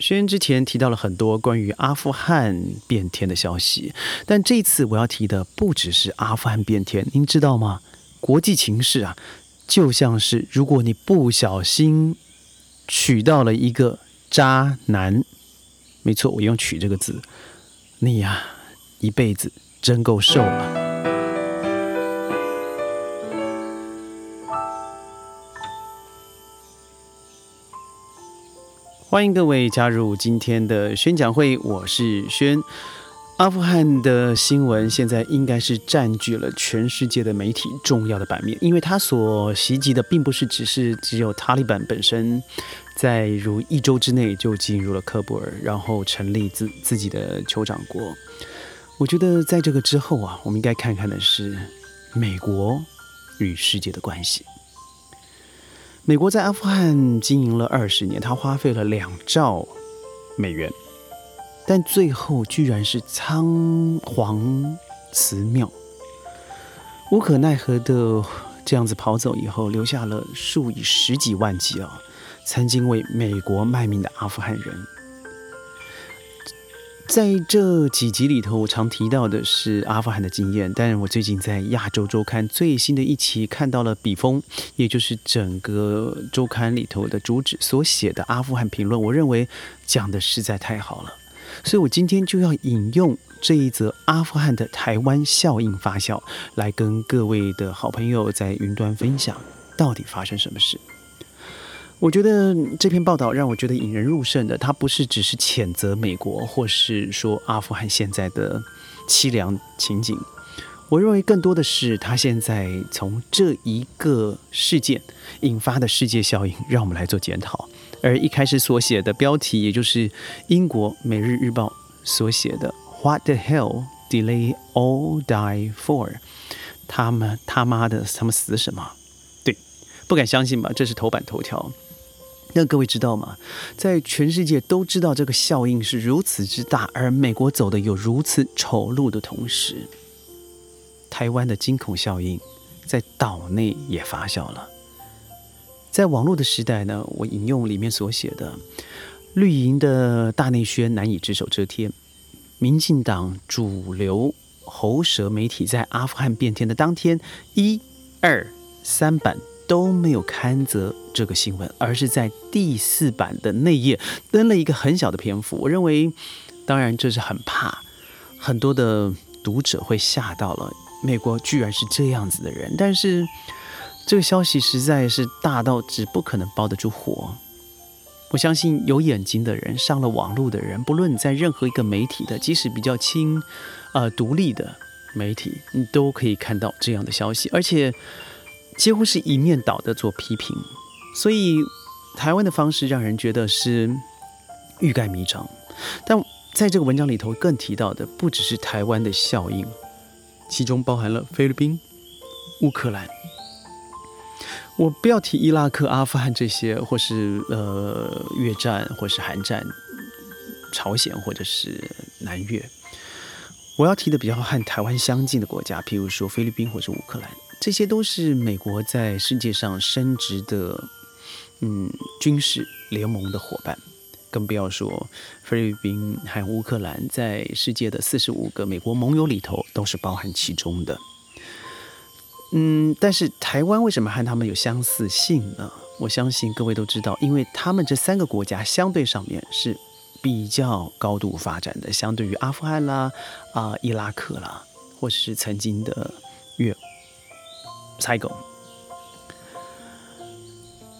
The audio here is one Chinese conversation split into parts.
轩之前提到了很多关于阿富汗变天的消息，但这次我要提的不只是阿富汗变天，您知道吗？国际情势啊，就像是如果你不小心娶到了一个渣男，没错，我用“娶”这个字，你呀，一辈子真够受了。欢迎各位加入今天的宣讲会，我是轩。阿富汗的新闻现在应该是占据了全世界的媒体重要的版面，因为它所袭击的并不是只是只有塔利班本身，在如一周之内就进入了喀布尔，然后成立自自己的酋长国。我觉得在这个之后啊，我们应该看看的是美国与世界的关系。美国在阿富汗经营了二十年，他花费了两兆美元，但最后居然是仓皇辞庙，无可奈何的这样子跑走以后，留下了数以十几万计啊，曾经为美国卖命的阿富汗人。在这几集里头，我常提到的是阿富汗的经验。但是我最近在亚洲周刊最新的一期看到了笔锋，也就是整个周刊里头的主旨所写的阿富汗评论，我认为讲的实在太好了。所以我今天就要引用这一则阿富汗的台湾效应发酵，来跟各位的好朋友在云端分享，到底发生什么事。我觉得这篇报道让我觉得引人入胜的，它不是只是谴责美国，或是说阿富汗现在的凄凉情景。我认为更多的是他现在从这一个事件引发的世界效应，让我们来做检讨。而一开始所写的标题，也就是英国《每日日报》所写的 “What the hell did they all die for？” 他们他妈的，他们死什么？对，不敢相信吧？这是头版头条。那各位知道吗？在全世界都知道这个效应是如此之大，而美国走的有如此丑陋的同时，台湾的惊恐效应在岛内也发酵了。在网络的时代呢，我引用里面所写的：绿营的大内宣难以只手遮天，民进党主流喉舌媒体在阿富汗变天的当天，一、二、三版。都没有刊则这个新闻，而是在第四版的内页登了一个很小的篇幅。我认为，当然这是很怕很多的读者会吓到了。美国居然是这样子的人，但是这个消息实在是大到只不可能包得住火。我相信有眼睛的人，上了网络的人，不论在任何一个媒体的，即使比较轻呃独立的媒体，你都可以看到这样的消息，而且。几乎是一面倒的做批评，所以台湾的方式让人觉得是欲盖弥彰。但在这个文章里头，更提到的不只是台湾的效应，其中包含了菲律宾、乌克兰。我不要提伊拉克、阿富汗这些，或是呃越战，或是韩战、朝鲜，或者是南越。我要提的比较和台湾相近的国家，譬如说菲律宾或是乌克兰。这些都是美国在世界上升值的，嗯，军事联盟的伙伴，更不要说菲律宾还有乌克兰，在世界的四十五个美国盟友里头都是包含其中的。嗯，但是台湾为什么和他们有相似性呢？我相信各位都知道，因为他们这三个国家相对上面是比较高度发展的，相对于阿富汗啦、啊伊拉克啦，或是曾经的越。采购，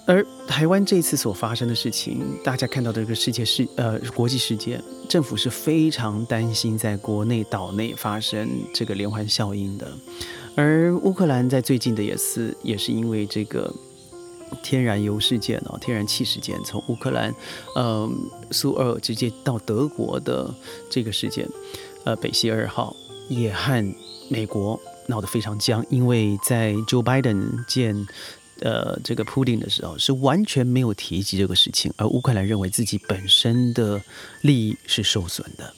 而台湾这次所发生的事情，大家看到的这个世界事呃国际事件，政府是非常担心在国内岛内发生这个连环效应的。而乌克兰在最近的也是也是因为这个天然油事件哦，天然气事件，从乌克兰呃苏二直接到德国的这个事件，呃北溪二号也和美国。闹得非常僵，因为在 Joe Biden 见呃这个 Putin 的时候，是完全没有提及这个事情，而乌克兰认为自己本身的利益是受损的。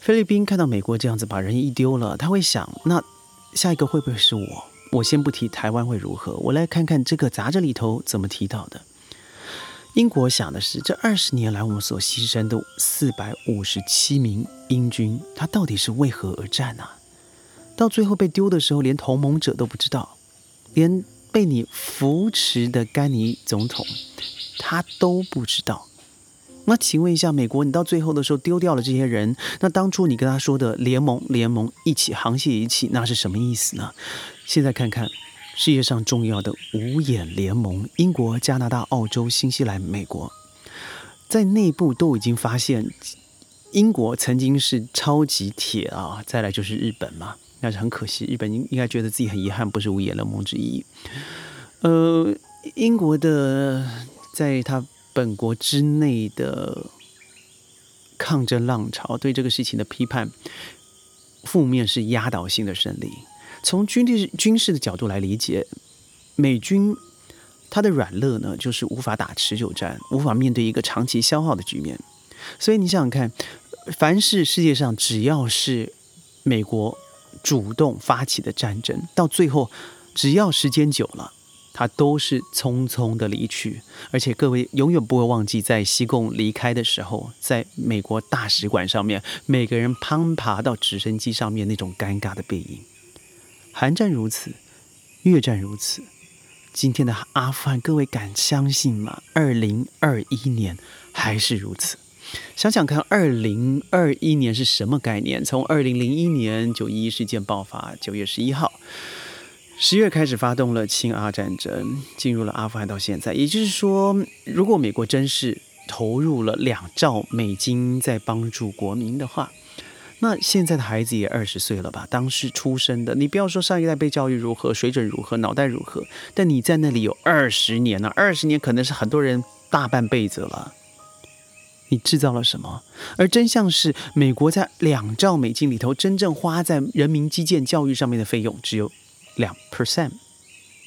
菲律宾看到美国这样子把人一丢了，他会想，那下一个会不会是我？我先不提台湾会如何，我来看看这个杂志里头怎么提到的。英国想的是，这二十年来我们所牺牲的四百五十七名英军，他到底是为何而战呢？到最后被丢的时候，连同盟者都不知道，连被你扶持的甘尼总统他都不知道。那请问一下，美国，你到最后的时候丢掉了这些人，那当初你跟他说的联盟、联盟一起沆瀣一气，那是什么意思呢？现在看看。世界上重要的五眼联盟——英国、加拿大、澳洲、新西兰、美国，在内部都已经发现，英国曾经是超级铁啊，再来就是日本嘛，那是很可惜，日本应应该觉得自己很遗憾，不是五眼联盟之一。呃，英国的在他本国之内的抗争浪潮，对这个事情的批判，负面是压倒性的胜利。从军事军事的角度来理解，美军它的软肋呢，就是无法打持久战，无法面对一个长期消耗的局面。所以你想想看，凡是世界上只要是美国主动发起的战争，到最后只要时间久了，他都是匆匆的离去。而且各位永远不会忘记，在西贡离开的时候，在美国大使馆上面，每个人攀爬到直升机上面那种尴尬的背影。韩战如此，越战如此，今天的阿富汗，各位敢相信吗？二零二一年还是如此。想想看，二零二一年是什么概念？从二零零一年九一一事件爆发，九月十一号，十月开始发动了亲阿战争，进入了阿富汗，到现在，也就是说，如果美国真是投入了两兆美金在帮助国民的话。那现在的孩子也二十岁了吧？当时出生的，你不要说上一代被教育如何，水准如何，脑袋如何，但你在那里有二十年了，二十年可能是很多人大半辈子了。你制造了什么？而真相是，美国在两兆美金里头，真正花在人民基建教育上面的费用只有两 percent，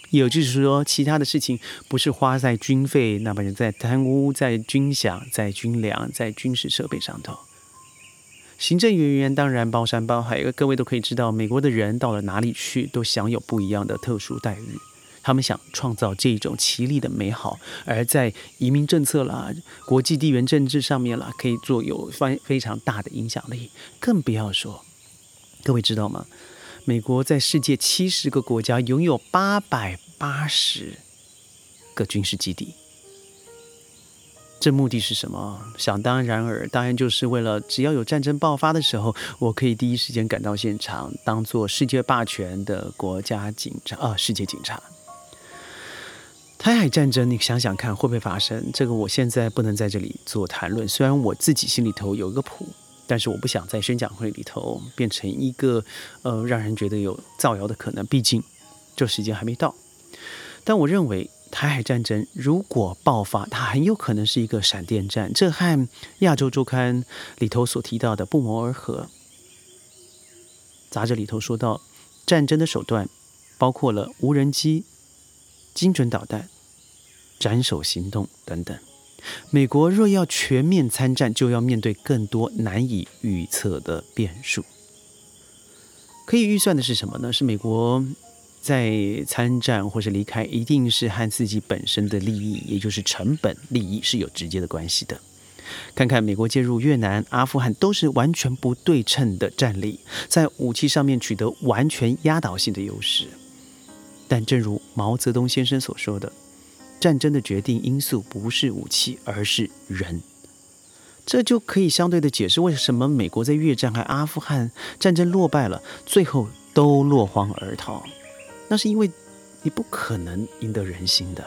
也就是说，其他的事情不是花在军费，那么人在贪污，在军饷，在军粮，在军事设备上头。行政人员当然包山包海，各位都可以知道，美国的人到了哪里去都享有不一样的特殊待遇。他们想创造这种奇丽的美好，而在移民政策啦、国际地缘政治上面啦，可以做有非非常大的影响力。更不要说，各位知道吗？美国在世界七十个国家拥有八百八十个军事基地。这目的是什么？想当然尔，当然就是为了只要有战争爆发的时候，我可以第一时间赶到现场，当做世界霸权的国家警察啊，世界警察。台海战争，你想想看会不会发生？这个我现在不能在这里做谈论。虽然我自己心里头有一个谱，但是我不想在宣讲会里头变成一个呃让人觉得有造谣的可能。毕竟这时间还没到。但我认为。台海战争如果爆发，它很有可能是一个闪电战。这和《亚洲周刊》里头所提到的不谋而合。杂志里头说到，战争的手段包括了无人机、精准导弹、斩首行动等等。美国若要全面参战，就要面对更多难以预测的变数。可以预算的是什么呢？是美国。在参战或是离开，一定是和自己本身的利益，也就是成本利益是有直接的关系的。看看美国介入越南、阿富汗，都是完全不对称的战力，在武器上面取得完全压倒性的优势。但正如毛泽东先生所说的，战争的决定因素不是武器，而是人。这就可以相对的解释为什么美国在越战和阿富汗战争落败了，最后都落荒而逃。那是因为你不可能赢得人心的，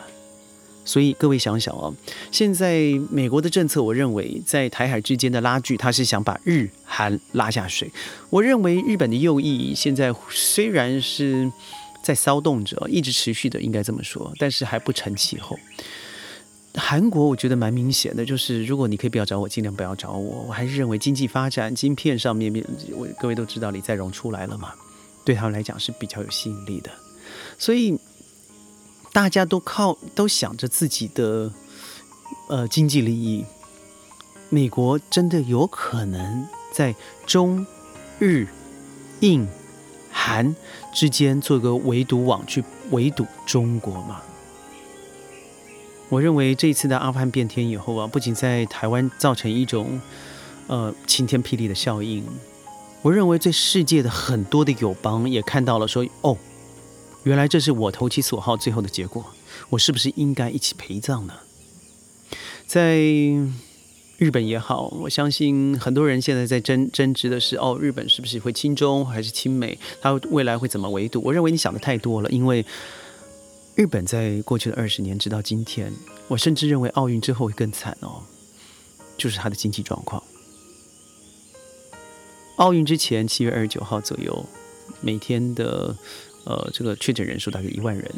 所以各位想想哦，现在美国的政策，我认为在台海之间的拉锯，他是想把日韩拉下水。我认为日本的右翼现在虽然是在骚动着，一直持续的，应该这么说，但是还不成气候。韩国我觉得蛮明显的，就是如果你可以不要找我，尽量不要找我。我还是认为经济发展、晶片上面面，我各位都知道李在镕出来了嘛，对他们来讲是比较有吸引力的。所以大家都靠都想着自己的呃经济利益，美国真的有可能在中日印韩之间做个围堵网去围堵中国吗？我认为这一次的阿富汗变天以后啊，不仅在台湾造成一种呃晴天霹雳的效应，我认为在世界的很多的友邦也看到了，说哦，原来这是我投其所好最后的结果，我是不是应该一起陪葬呢？在日本也好，我相信很多人现在在争争执的是，哦，日本是不是会亲中还是亲美？它未来会怎么围堵？我认为你想的太多了，因为。日本在过去的二十年，直到今天，我甚至认为奥运之后会更惨哦，就是它的经济状况。奥运之前，七月二十九号左右，每天的呃这个确诊人数大概一万人，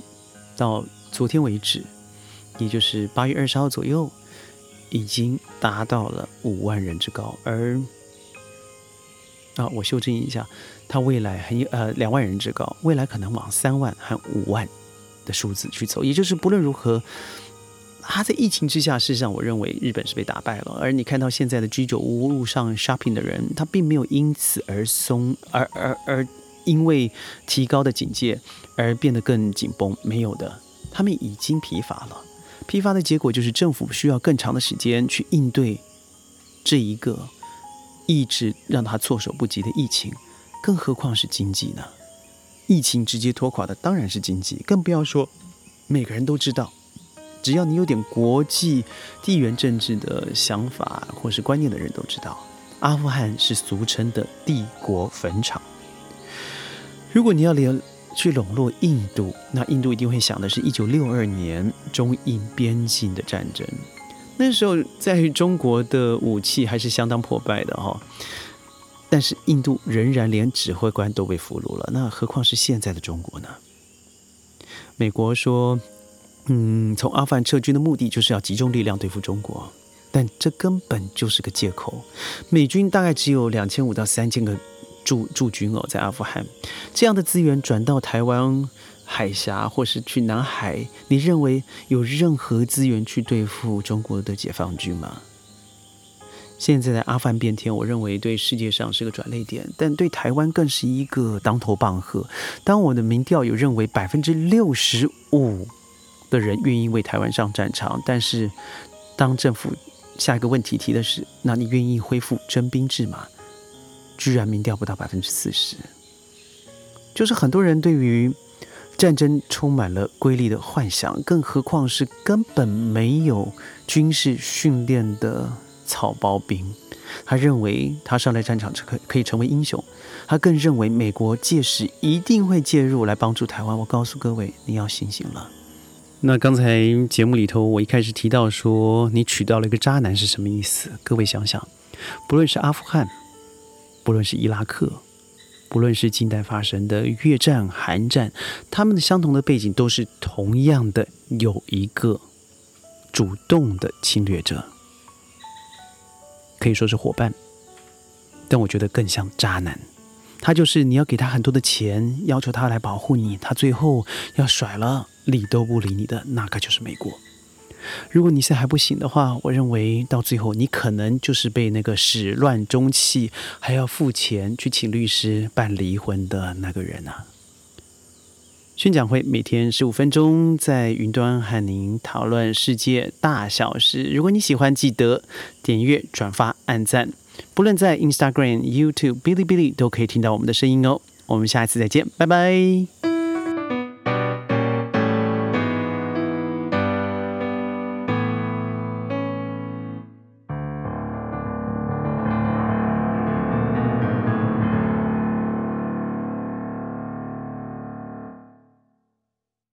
到昨天为止，也就是八月二十号左右，已经达到了五万人之高。而啊，我修正一下，它未来很有呃两万人之高，未来可能往三万和五万。的数字去走，也就是不论如何，他在疫情之下，事实上我认为日本是被打败了。而你看到现在的居酒屋路上 shopping 的人，他并没有因此而松，而而而因为提高的警戒而变得更紧绷，没有的，他们已经疲乏了。批发的结果就是政府需要更长的时间去应对这一个一直让他措手不及的疫情，更何况是经济呢？疫情直接拖垮的当然是经济，更不要说每个人都知道，只要你有点国际地缘政治的想法或是观念的人都知道，阿富汗是俗称的帝国坟场。如果你要连去笼络印度，那印度一定会想的是一九六二年中印边境的战争，那时候在中国的武器还是相当破败的哈。但是印度仍然连指挥官都被俘虏了，那何况是现在的中国呢？美国说，嗯，从阿富汗撤军的目的就是要集中力量对付中国，但这根本就是个借口。美军大概只有两千五到三千个驻驻军哦，在阿富汗，这样的资源转到台湾海峡或是去南海，你认为有任何资源去对付中国的解放军吗？现在的阿富汗变天，我认为对世界上是个转捩点，但对台湾更是一个当头棒喝。当我的民调有认为百分之六十五的人愿意为台湾上战场，但是当政府下一个问题提的是，那你愿意恢复征兵制吗？居然民调不到百分之四十，就是很多人对于战争充满了瑰丽的幻想，更何况是根本没有军事训练的。草包兵，他认为他上来战场可可以成为英雄，他更认为美国届时一定会介入来帮助台湾。我告诉各位，你要醒醒了。那刚才节目里头，我一开始提到说你娶到了一个渣男是什么意思？各位想想，不论是阿富汗，不论是伊拉克，不论是近代发生的越战、韩战，他们的相同的背景都是同样的，有一个主动的侵略者。可以说是伙伴，但我觉得更像渣男。他就是你要给他很多的钱，要求他来保护你，他最后要甩了，理都不理你的那个就是美国。如果你现在还不醒的话，我认为到最后你可能就是被那个始乱终弃，还要付钱去请律师办离婚的那个人啊。宣讲会每天十五分钟，在云端和您讨论世界大小事。如果你喜欢，记得点阅、转发、按赞。不论在 Instagram、YouTube、哔哩哔哩，都可以听到我们的声音哦。我们下一次再见，拜拜。